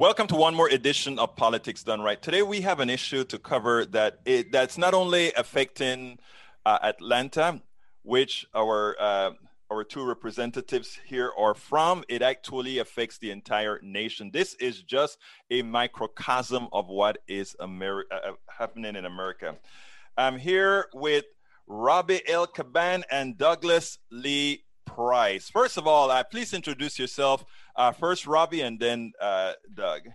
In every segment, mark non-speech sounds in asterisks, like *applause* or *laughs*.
Welcome to one more edition of Politics Done Right. Today we have an issue to cover that it, that's not only affecting uh, Atlanta, which our uh, our two representatives here are from. It actually affects the entire nation. This is just a microcosm of what is Ameri- uh, uh happening in America. I'm here with Robbie El-Caban and Douglas Lee Price. First of all, uh, please introduce yourself. Uh, first, Robbie, and then uh, Doug.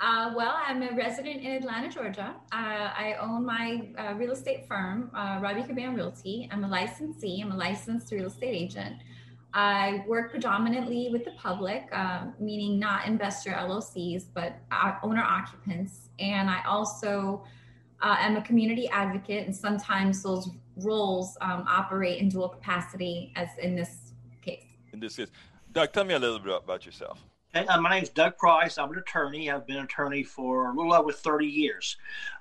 Uh, well, I'm a resident in Atlanta, Georgia. Uh, I own my uh, real estate firm, uh, Robbie Caban Realty. I'm a licensee. I'm a licensed real estate agent. I work predominantly with the public, uh, meaning not investor LLCs, but uh, owner occupants. And I also am a community advocate, and sometimes those roles um, operate in dual capacity, as in this case. In this case, Doug, tell me a little bit about yourself. Hey, uh, my name is Doug Price. I'm an attorney. I've been an attorney for a little over 30 years.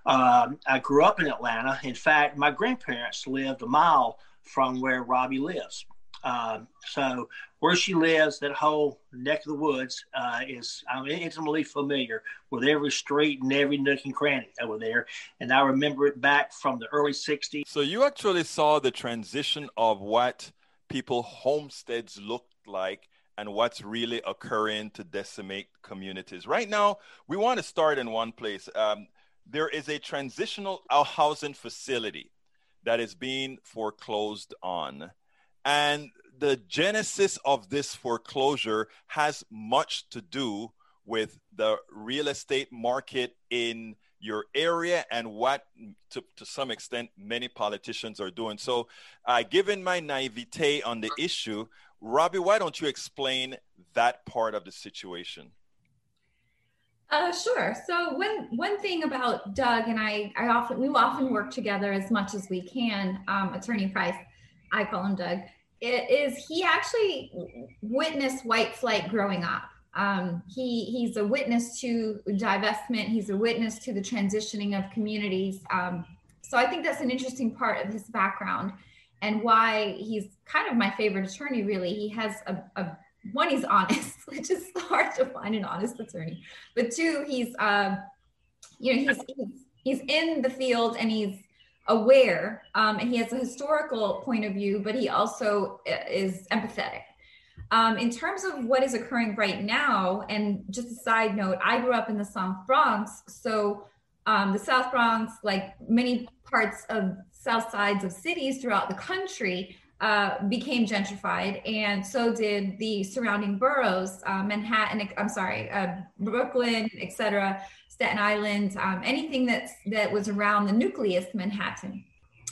Um, I grew up in Atlanta. In fact, my grandparents lived a mile from where Robbie lives. Um, so where she lives, that whole neck of the woods, uh, is I'm intimately familiar with every street and every nook and cranny over there. And I remember it back from the early 60s. So you actually saw the transition of what people homesteads looked like and what's really occurring to decimate communities. Right now, we want to start in one place. Um, there is a transitional housing facility that is being foreclosed on. And the genesis of this foreclosure has much to do with the real estate market in your area and what to, to some extent many politicians are doing so uh, given my naivete on the issue robbie why don't you explain that part of the situation uh, sure. So one one thing about Doug and I, I often we often work together as much as we can. Um, Attorney Price, I call him Doug. It is he actually witnessed white flight growing up. Um, he he's a witness to divestment. He's a witness to the transitioning of communities. Um, so I think that's an interesting part of his background and why he's kind of my favorite attorney. Really, he has a, a one he's honest, *laughs* which is hard to find an honest attorney. But two, he's uh, you know he's, he's he's in the field and he's aware um, and he has a historical point of view, but he also uh, is empathetic. Um, in terms of what is occurring right now, and just a side note, I grew up in the South Bronx. So um, the South Bronx, like many parts of south sides of cities throughout the country, uh, became gentrified, and so did the surrounding boroughs, uh, Manhattan. I'm sorry, uh, Brooklyn, etc., Staten Island, um, anything that's that was around the nucleus, Manhattan.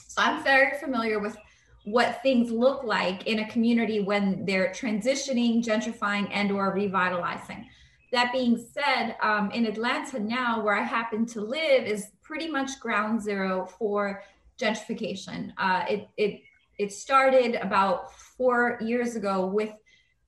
So I'm very familiar with what things look like in a community when they're transitioning, gentrifying, and or revitalizing. That being said, um, in Atlanta now, where I happen to live, is pretty much ground zero for gentrification. Uh, it, it it started about four years ago with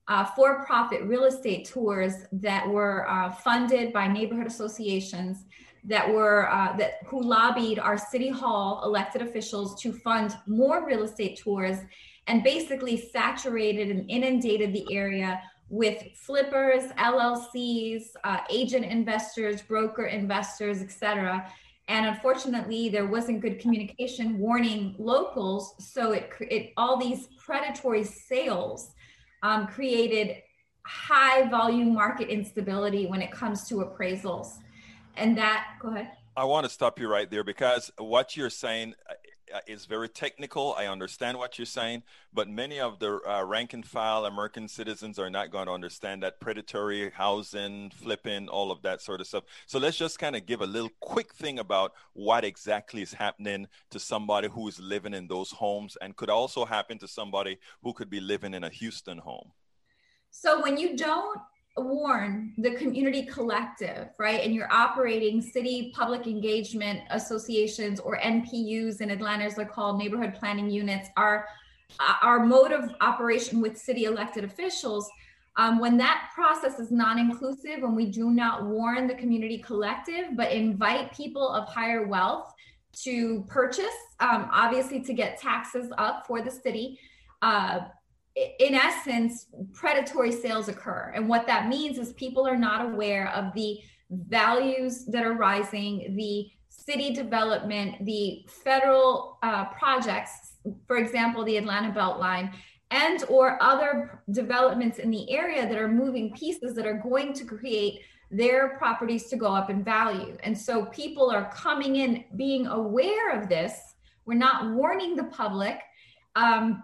uh, for-profit real estate tours that were uh, funded by neighborhood associations that were uh, that who lobbied our city hall elected officials to fund more real estate tours and basically saturated and inundated the area with flippers llcs uh, agent investors broker investors etc and unfortunately there wasn't good communication warning locals. So it, it all these predatory sales um, created high volume market instability when it comes to appraisals. And that go ahead. I want to stop you right there because what you're saying uh, is very technical. I understand what you're saying but many of the uh, rank and file american citizens are not going to understand that predatory housing flipping all of that sort of stuff. So let's just kind of give a little quick thing about what exactly is happening to somebody who is living in those homes and could also happen to somebody who could be living in a houston home. So when you don't warn the community collective, right? And you're operating city public engagement associations or NPUs in Atlanta, as they're called, neighborhood planning units, are our mode of operation with city elected officials. Um, when that process is non-inclusive, when we do not warn the community collective, but invite people of higher wealth to purchase, um, obviously to get taxes up for the city, uh, in essence, predatory sales occur. And what that means is people are not aware of the values that are rising, the city development, the federal uh, projects, for example, the Atlanta Beltline, and or other developments in the area that are moving pieces that are going to create their properties to go up in value. And so people are coming in being aware of this. We're not warning the public. Um,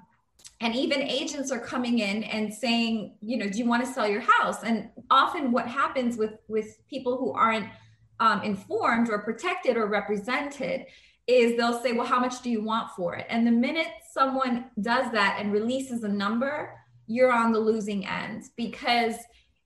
and even agents are coming in and saying you know do you want to sell your house? And often what happens with with people who aren't um, informed or protected or represented is they'll say well how much do you want for it? And the minute someone does that and releases a number you're on the losing end because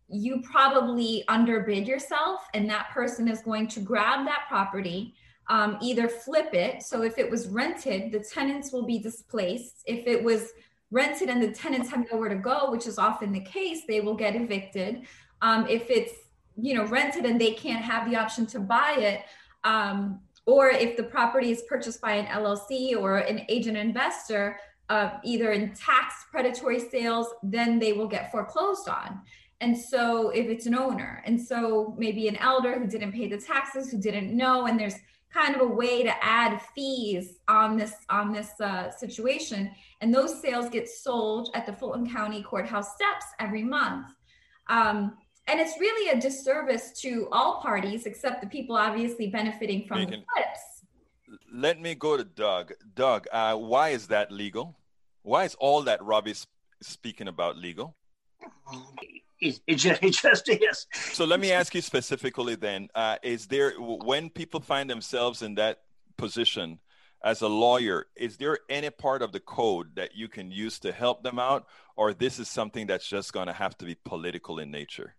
you probably underbid yourself and that person is going to grab that property um, either flip it. So if it was rented the tenants will be displaced. If it was rented and the tenants have nowhere to go, which is often the case, they will get evicted. Um, if it's you know rented and they can't have the option to buy it, um, or if the property is purchased by an LLC or an agent investor, uh, either in tax predatory sales, then they will get foreclosed on. And so if it's an owner, and so maybe an elder who didn't pay the taxes, who didn't know, and there's kind of a way to add fees on this on this uh, situation. And those sales get sold at the fulton county courthouse steps every month. Um, and it's really a disservice to all parties except the people obviously benefiting from Megan, the flips let me go to doug. Doug uh, why is that legal? Why is all that robbie's speaking about legal it, it, just, it just is. So let me ask you specifically then: uh, Is there when people find themselves in that position as a lawyer, is there any part of the code that you can use to help them out, or this is something that's just going to have to be political in nature?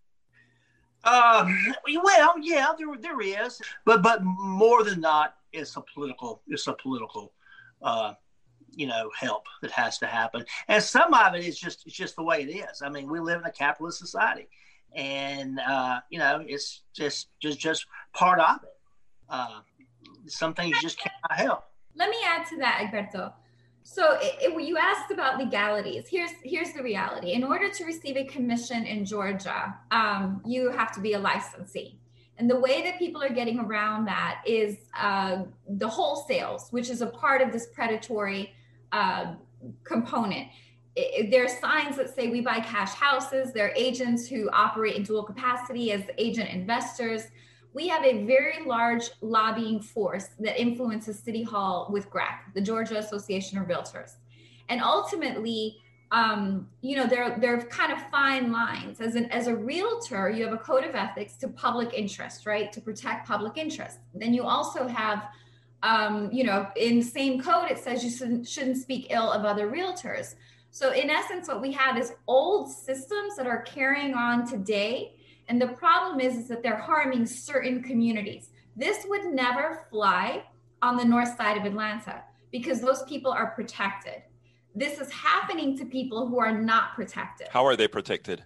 Um, well, yeah, there there is, but but more than not, it's a political it's a political uh, you know help that has to happen. And some of it is just it's just the way it is. I mean we live in a capitalist society and uh, you know it's just just just part of it. Uh, some things just cannot help. Let me add to that Egberto so it, it, you asked about legalities. Here's here's the reality. In order to receive a commission in georgia um, you have to be a licensee. And the way that people are getting around that is uh, the wholesales, which is a part of this predatory uh, component. It, there are signs that say we buy cash houses. There are agents who operate in dual capacity as agent investors. We have a very large lobbying force that influences City Hall with GRAC, the Georgia Association of Realtors. And ultimately, um, you know, there, there are kind of fine lines. As, an, as a realtor, you have a code of ethics to public interest, right? To protect public interest. Then you also have um, you know, in same code, it says you shouldn't, shouldn't speak ill of other realtors. So, in essence, what we have is old systems that are carrying on today. And the problem is, is that they're harming certain communities. This would never fly on the north side of Atlanta because those people are protected. This is happening to people who are not protected. How are they protected?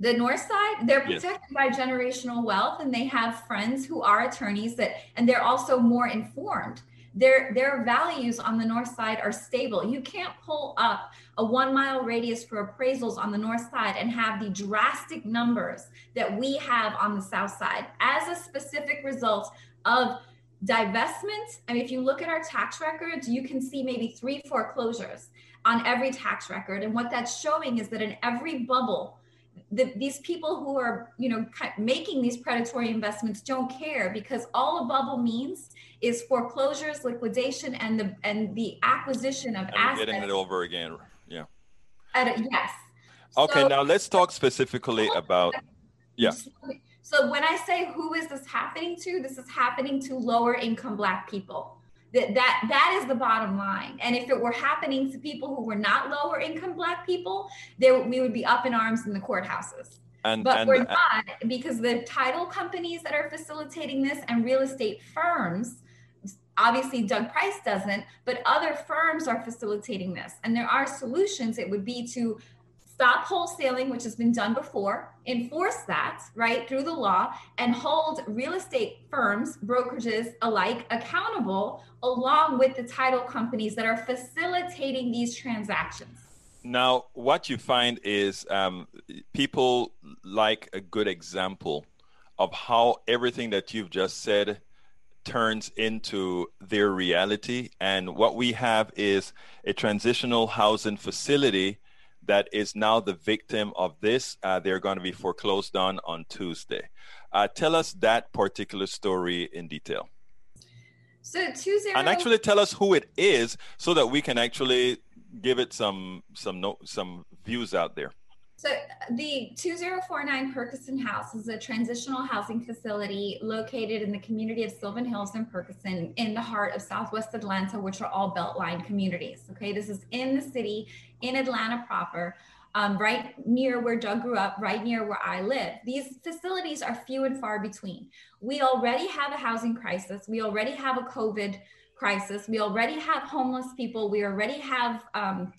The north side they're protected yes. by generational wealth and they have friends who are attorneys that and they're also more informed. Their their values on the north side are stable. You can't pull up a one mile radius for appraisals on the north side and have the drastic numbers that we have on the south side as a specific result of divestment. I mean, if you look at our tax records you can see maybe three foreclosures on every tax record. And what that's showing is that in every bubble the, these people who are you know making these predatory investments don't care because all a bubble means is foreclosures liquidation and the and the acquisition of and assets getting it over again yeah. a, yes. Okay so, now let's talk specifically about yeah. so when i say who is this happening to this is happening to lower income black people that that that is the bottom line. And if it were happening to people who were not lower income black people they we would be up in arms in the courthouses. And, but and, we're not because the title companies that are facilitating this and real estate firms obviously doug price doesn't but other firms are facilitating this. And there are solutions. It would be to stop wholesaling, which has been done before, enforce that, right, through the law, and hold real estate firms, brokerages alike accountable along with the title companies that are facilitating these transactions. Now, what you find is um, people like a good example of how everything that you've just said turns into their reality. And what we have is a transitional housing facility that is now the victim of this. Uh, they're going to be foreclosed on on Tuesday. Uh, tell us that particular story in detail. So two zero. And actually tell us who it is so that we can actually give it some some no, some views out there. So the 2049 Perkerson House is a transitional housing facility located in the community of Sylvan Hills and Perkerson in the heart of Southwest Atlanta, which are all Beltline communities. Okay, this is in the city, in Atlanta proper, um, right near where Doug grew up, right near where I live. These facilities are few and far between. We already have a housing crisis. We already have a COVID crisis. We already have homeless people. We already have um,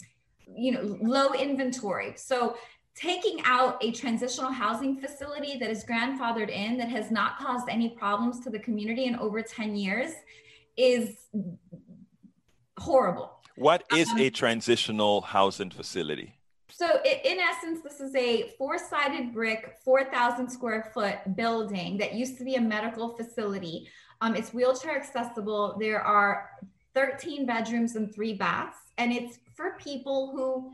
you know low inventory so taking out a transitional housing facility that is grandfathered in that has not caused any problems to the community in over 10 years is horrible. What is um, a transitional housing facility? So, in essence, this is a four sided brick, 4,000 square foot building that used to be a medical facility. Um, it's wheelchair accessible. There are 13 bedrooms and three baths, and it's for people who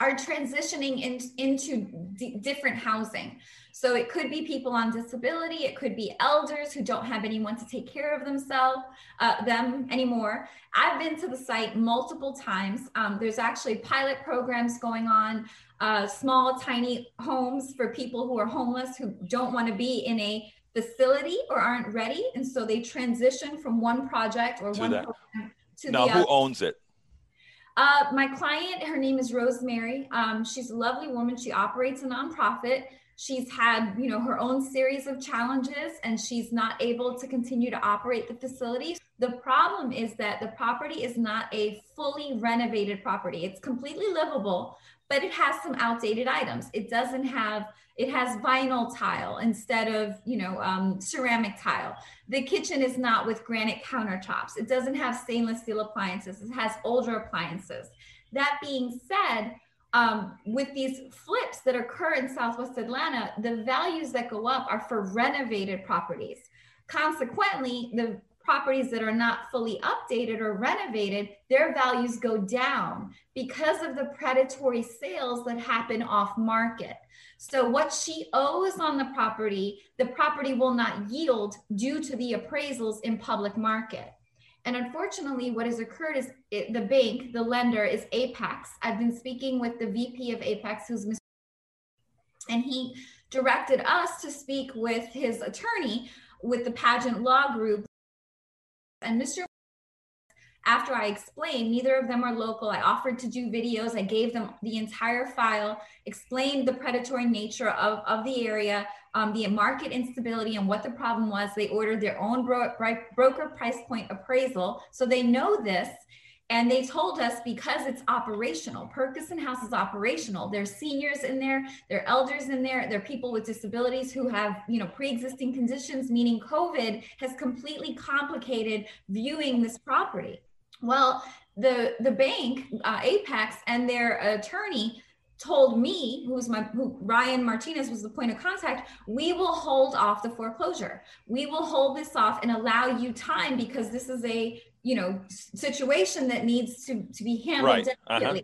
are transitioning in, into d- different housing. So it could be people on disability, it could be elders who don't have anyone to take care of themselves, uh, them anymore. I've been to the site multiple times. Um, there's actually pilot programs going on, uh, small, tiny homes for people who are homeless who don't want to be in a facility or aren't ready, and so they transition from one project or to one that. program to now, the who other. owns it? Uh, my client, her name is Rosemary. Um, she's a lovely woman. She operates a nonprofit. She's had, you know, her own series of challenges, and she's not able to continue to operate the facility. The problem is that the property is not a fully renovated property. It's completely livable, but it has some outdated items. It doesn't have it has vinyl tile instead of you know um, ceramic tile. The kitchen is not with granite countertops. It doesn't have stainless steel appliances. It has older appliances. That being said um, with these flips that occur in southwest atlanta the values that go up are for renovated properties. Consequently the properties that are not fully updated or renovated, their values go down because of the predatory sales that happen off market. So, what she owes on the property, the property will not yield due to the appraisals in public market. And unfortunately, what has occurred is it, the bank, the lender is Apex. I've been speaking with the VP of Apex, who's Mr. And he directed us to speak with his attorney with the pageant law group and Mr. After I explained, neither of them are local. I offered to do videos. I gave them the entire file, explained the predatory nature of, of the area, um, the market instability, and what the problem was. They ordered their own bro- broker price point appraisal. So they know this. And they told us because it's operational, Perkerson House is operational. There's seniors in there, there are elders in there, there are people with disabilities who have, you know, pre-existing conditions, meaning COVID has completely complicated viewing this property. Well, the the bank, uh, Apex, and their attorney told me, who's my who Ryan Martinez was the point of contact, we will hold off the foreclosure. We will hold this off and allow you time because this is a you know situation that needs to to be handled right. Uh-huh.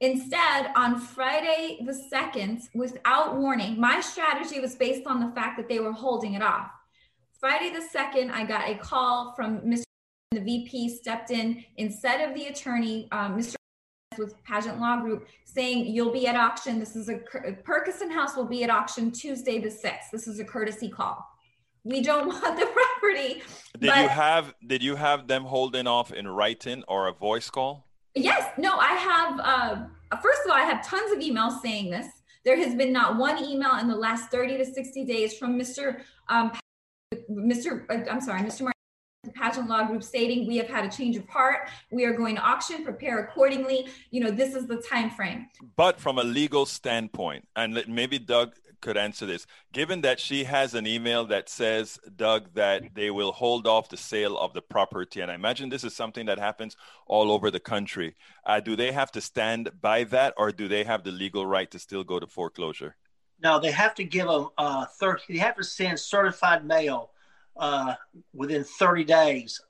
Instead, on Friday the 2nd, without warning, my strategy was based on the fact that they were holding it off. Friday the 2nd, I got a call from Mr. The VP stepped in instead of the attorney, um, Mr. with Pageant Law Group, saying you'll be at auction. This is a Perkerson House will be at auction Tuesday the 6th. This is a courtesy call we don't *laughs* want the property. Did but, you have did you have them holding off in writing or a voice call? Yes. No, I have uh, first of all, I have tons of emails saying this. There has been not one email in the last 30 to 60 days from Mr. Um, Mr. Uh, I'm sorry, Mr. Martin, the pageant law group stating we have had a change of heart. We are going to auction, prepare accordingly. You know, this is the time frame. But from a legal standpoint, and maybe Doug could answer this. Given that she has an email that says, Doug, that they will hold off the sale of the property, and I imagine this is something that happens all over the country. Uh, do they have to stand by that, or do they have the legal right to still go to foreclosure? No, they have to give them uh, 30, they have to send certified mail uh, within 30 days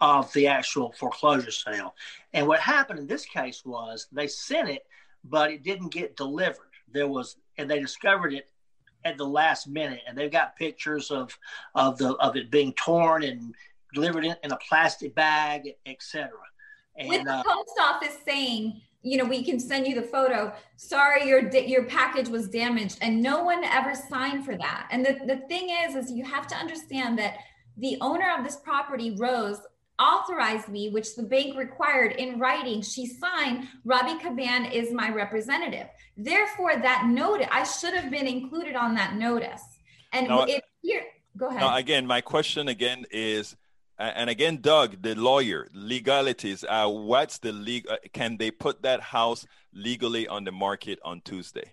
of the actual foreclosure sale. And what happened in this case was they sent it, but it didn't get delivered. There was, and they discovered it at the last minute, and they've got pictures of of the of it being torn and delivered in, in a plastic bag, etc. With the uh, post office saying you know we can send you the photo sorry your your package was damaged and no one ever signed for that and the, the thing is is you have to understand that the owner of this property rose authorized me which the bank required in writing she signed robbie caban is my representative therefore that note i should have been included on that notice and now, if here go ahead now again my question again is and again, Doug, the lawyer, legalities. Uh, what's the legal? Uh, can they put that house legally on the market on Tuesday?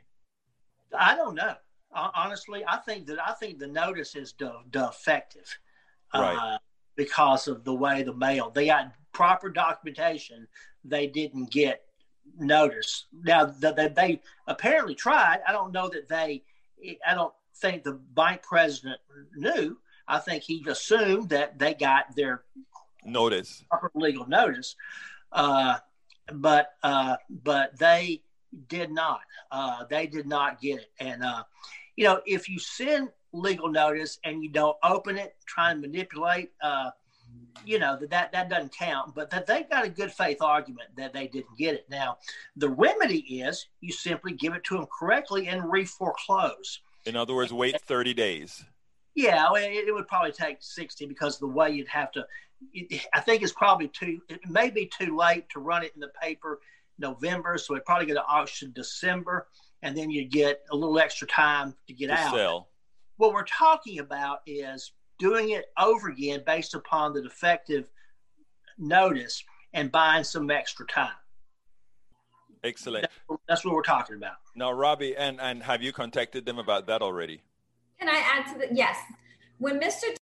I don't know. Honestly, I think that I think the notice is de- defective, uh, right. Because of the way the mail. They got proper documentation. They didn't get notice. Now they, they apparently tried. I don't know that they. I don't think the bank president knew I think he assumed that they got their notice, proper legal notice, uh, but uh, but they did not. Uh, they did not get it, and uh, you know if you send legal notice and you don't open it, try and manipulate. Uh, you know that, that that doesn't count, but that they've got a good faith argument that they didn't get it. Now, the remedy is you simply give it to them correctly and reforeclose. In other words, wait 30 days. Yeah, it, it would probably take 60 because the way you'd have to, I think it's probably too, it may be too late to run it in the paper November. So it'd probably get an auction December and then you get a little extra time to get to out. Sell. What we're talking about is doing it over again based upon the defective notice and buying some extra time. Excellent. That's, that's what we're talking about. Now, Robbie, and, and have you contacted them about that already? Can I add to the yes? When Mr.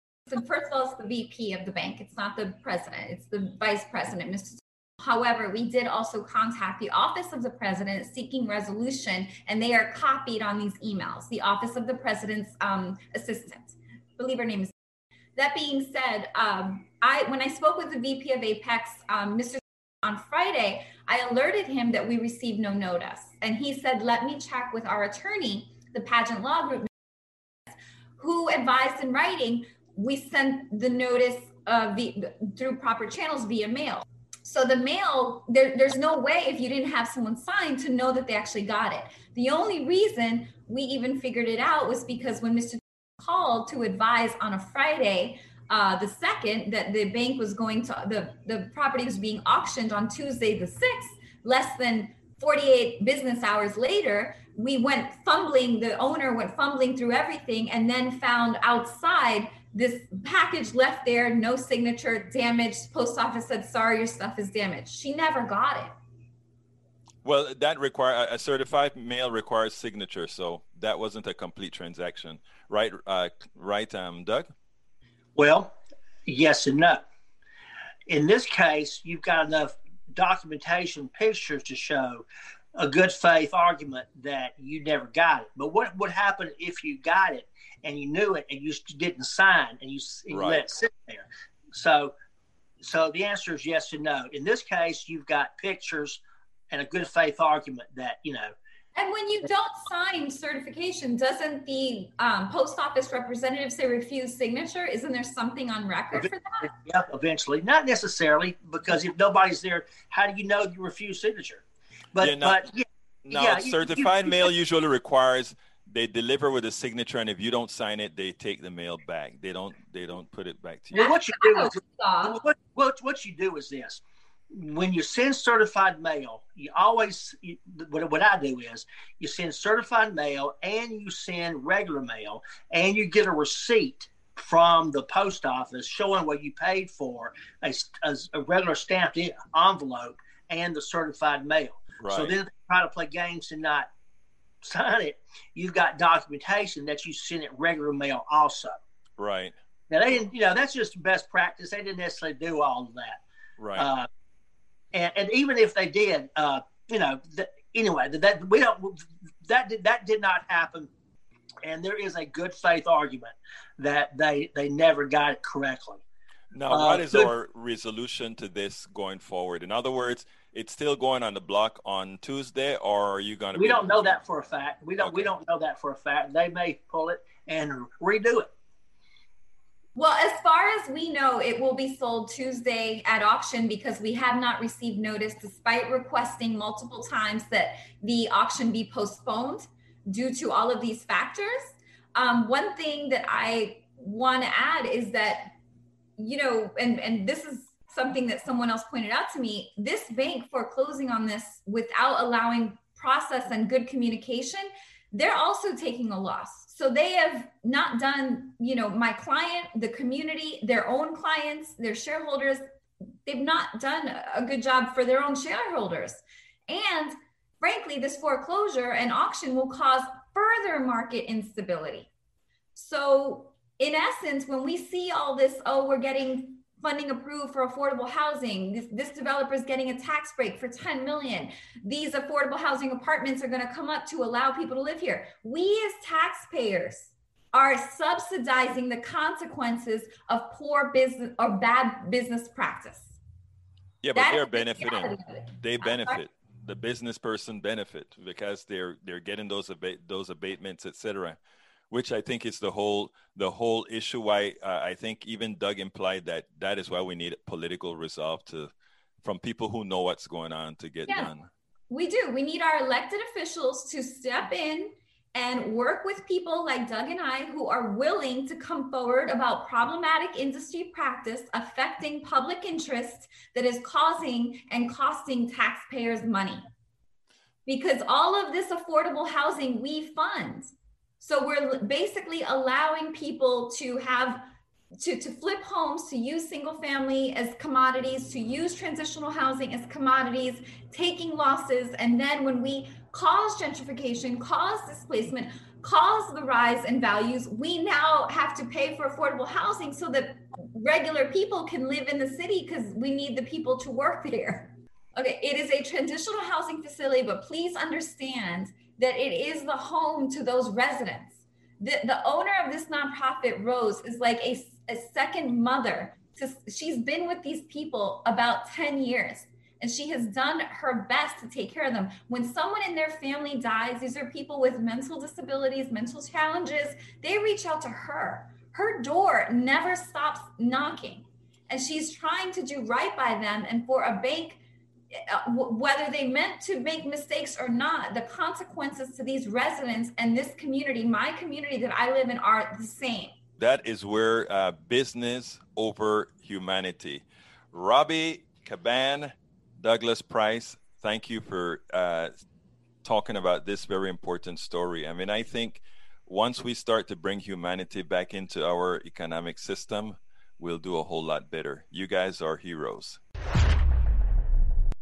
first of all, it's the VP of the bank. It's not the president. It's the vice president, Mr. However, we did also contact the Office of the President seeking resolution, and they are copied on these emails. The Office of the President's um, assistant, I believe her name is. That being said, um, I when I spoke with the VP of Apex, um, Mr. On Friday, I alerted him that we received no notice, and he said, "Let me check with our attorney, the Pageant Law Group." who advised in writing, we sent the notice uh, via, through proper channels via mail. So the mail, there, there's no way if you didn't have someone sign to know that they actually got it. The only reason we even figured it out was because when Mr. called to advise on a Friday, uh, the second that the bank was going to the the property was being auctioned on Tuesday the sixth, less than 48 business hours later, we went fumbling, the owner went fumbling through everything and then found outside this package left there, no signature, damaged. Post office said, sorry, your stuff is damaged. She never got it. Well, that require a certified mail requires signature, so that wasn't a complete transaction, right? Uh, right, um, Doug. Well, yes and no. In this case, you've got enough documentation, pictures to show a good faith argument that you never got it. But what would happen if you got it and you knew it and you didn't sign and you, and right. let it sit there? So, so the answer is yes and no. In this case, you've got pictures and a good faith argument that you know. And when you don't sign certification, doesn't the um, post office representative say refuse signature? Isn't there something on record for that? Yeah, eventually. Not necessarily, because if nobody's there, how do you know you refuse signature? But yeah, but yeah, now yeah, certified you, mail *laughs* usually requires they deliver with a signature, and if you don't sign it, they take the mail back. They don't they don't put it back to you. Well, what you do is oh, what, what, what you do is this. When you send certified mail, you always you, what, what I do is you send certified mail and you send regular mail, and you get a receipt from the post office showing what you paid for a, a, a regular stamped envelope and the certified mail. Right. So then they try to play games and not sign it, you've got documentation that you send it regular mail also. Right. Now they didn't, you know, that's just best practice. They didn't necessarily do all of that. Right. Uh, and, and even if they did, uh, you know, th- anyway, that we don't that did, that did not happen. And there is a good faith argument that they they never got it correctly. Now, uh, what is our resolution to this going forward? In other words, it's still going on the block on Tuesday, or are you going to? We don't know that for a fact. We don't. Okay. We don't know that for a fact. They may pull it and redo it. Well, as far as we know, it will be sold Tuesday at auction because we have not received notice, despite requesting multiple times that the auction be postponed due to all of these factors. Um, one thing that I want to add is that, you know, and and this is something that someone else pointed out to me. This bank foreclosing on this without allowing process and good communication, they're also taking a loss so they have not done you know my client the community their own clients their shareholders they've not done a good job for their own shareholders and frankly this foreclosure and auction will cause further market instability so in essence when we see all this oh we're getting funding approved for affordable housing. This, this developer is getting a tax break for 10 million. These affordable housing apartments are going to come up to allow people to live here. We as taxpayers are subsidizing the consequences of poor business or bad business practice. Yeah, but they're benefiting. They benefit. The business person benefit because they're they're getting those abate those abatements, etc which I think is the whole the whole issue. Why uh, I think even Doug implied that that is why we need political resolve to from people who know what's going on to get yeah, done. We do. We need our elected officials to step in and work with people like Doug and I who are willing to come forward about problematic industry practice affecting public interest that is causing and costing taxpayers money. Because all of this affordable housing we fund so we're basically allowing people to have to, to flip homes, to use single family as commodities, to use transitional housing as commodities, taking losses. And then when we cause gentrification, cause displacement, cause the rise in values, we now have to pay for affordable housing so that regular people can live in the city because we need the people to work *laughs* there. Okay, it is a transitional housing facility, but please understand that it is the home to those residents. The, the owner of this nonprofit, Rose, is like a, a second mother. To, she's been with these people about 10 years and she has done her best to take care of them. When someone in their family dies, these are people with mental disabilities, mental challenges, they reach out to her. Her door never stops knocking. And she's trying to do right by them. And for a bank whether they meant to make mistakes or not, the consequences to these residents and this community, my community that I live in, are the same. That is where uh, business over humanity. Robbie Caban, Douglas Price, thank you for uh, talking about this very important story. I mean, I think once we start to bring humanity back into our economic system, we'll do a whole lot better. You guys are heroes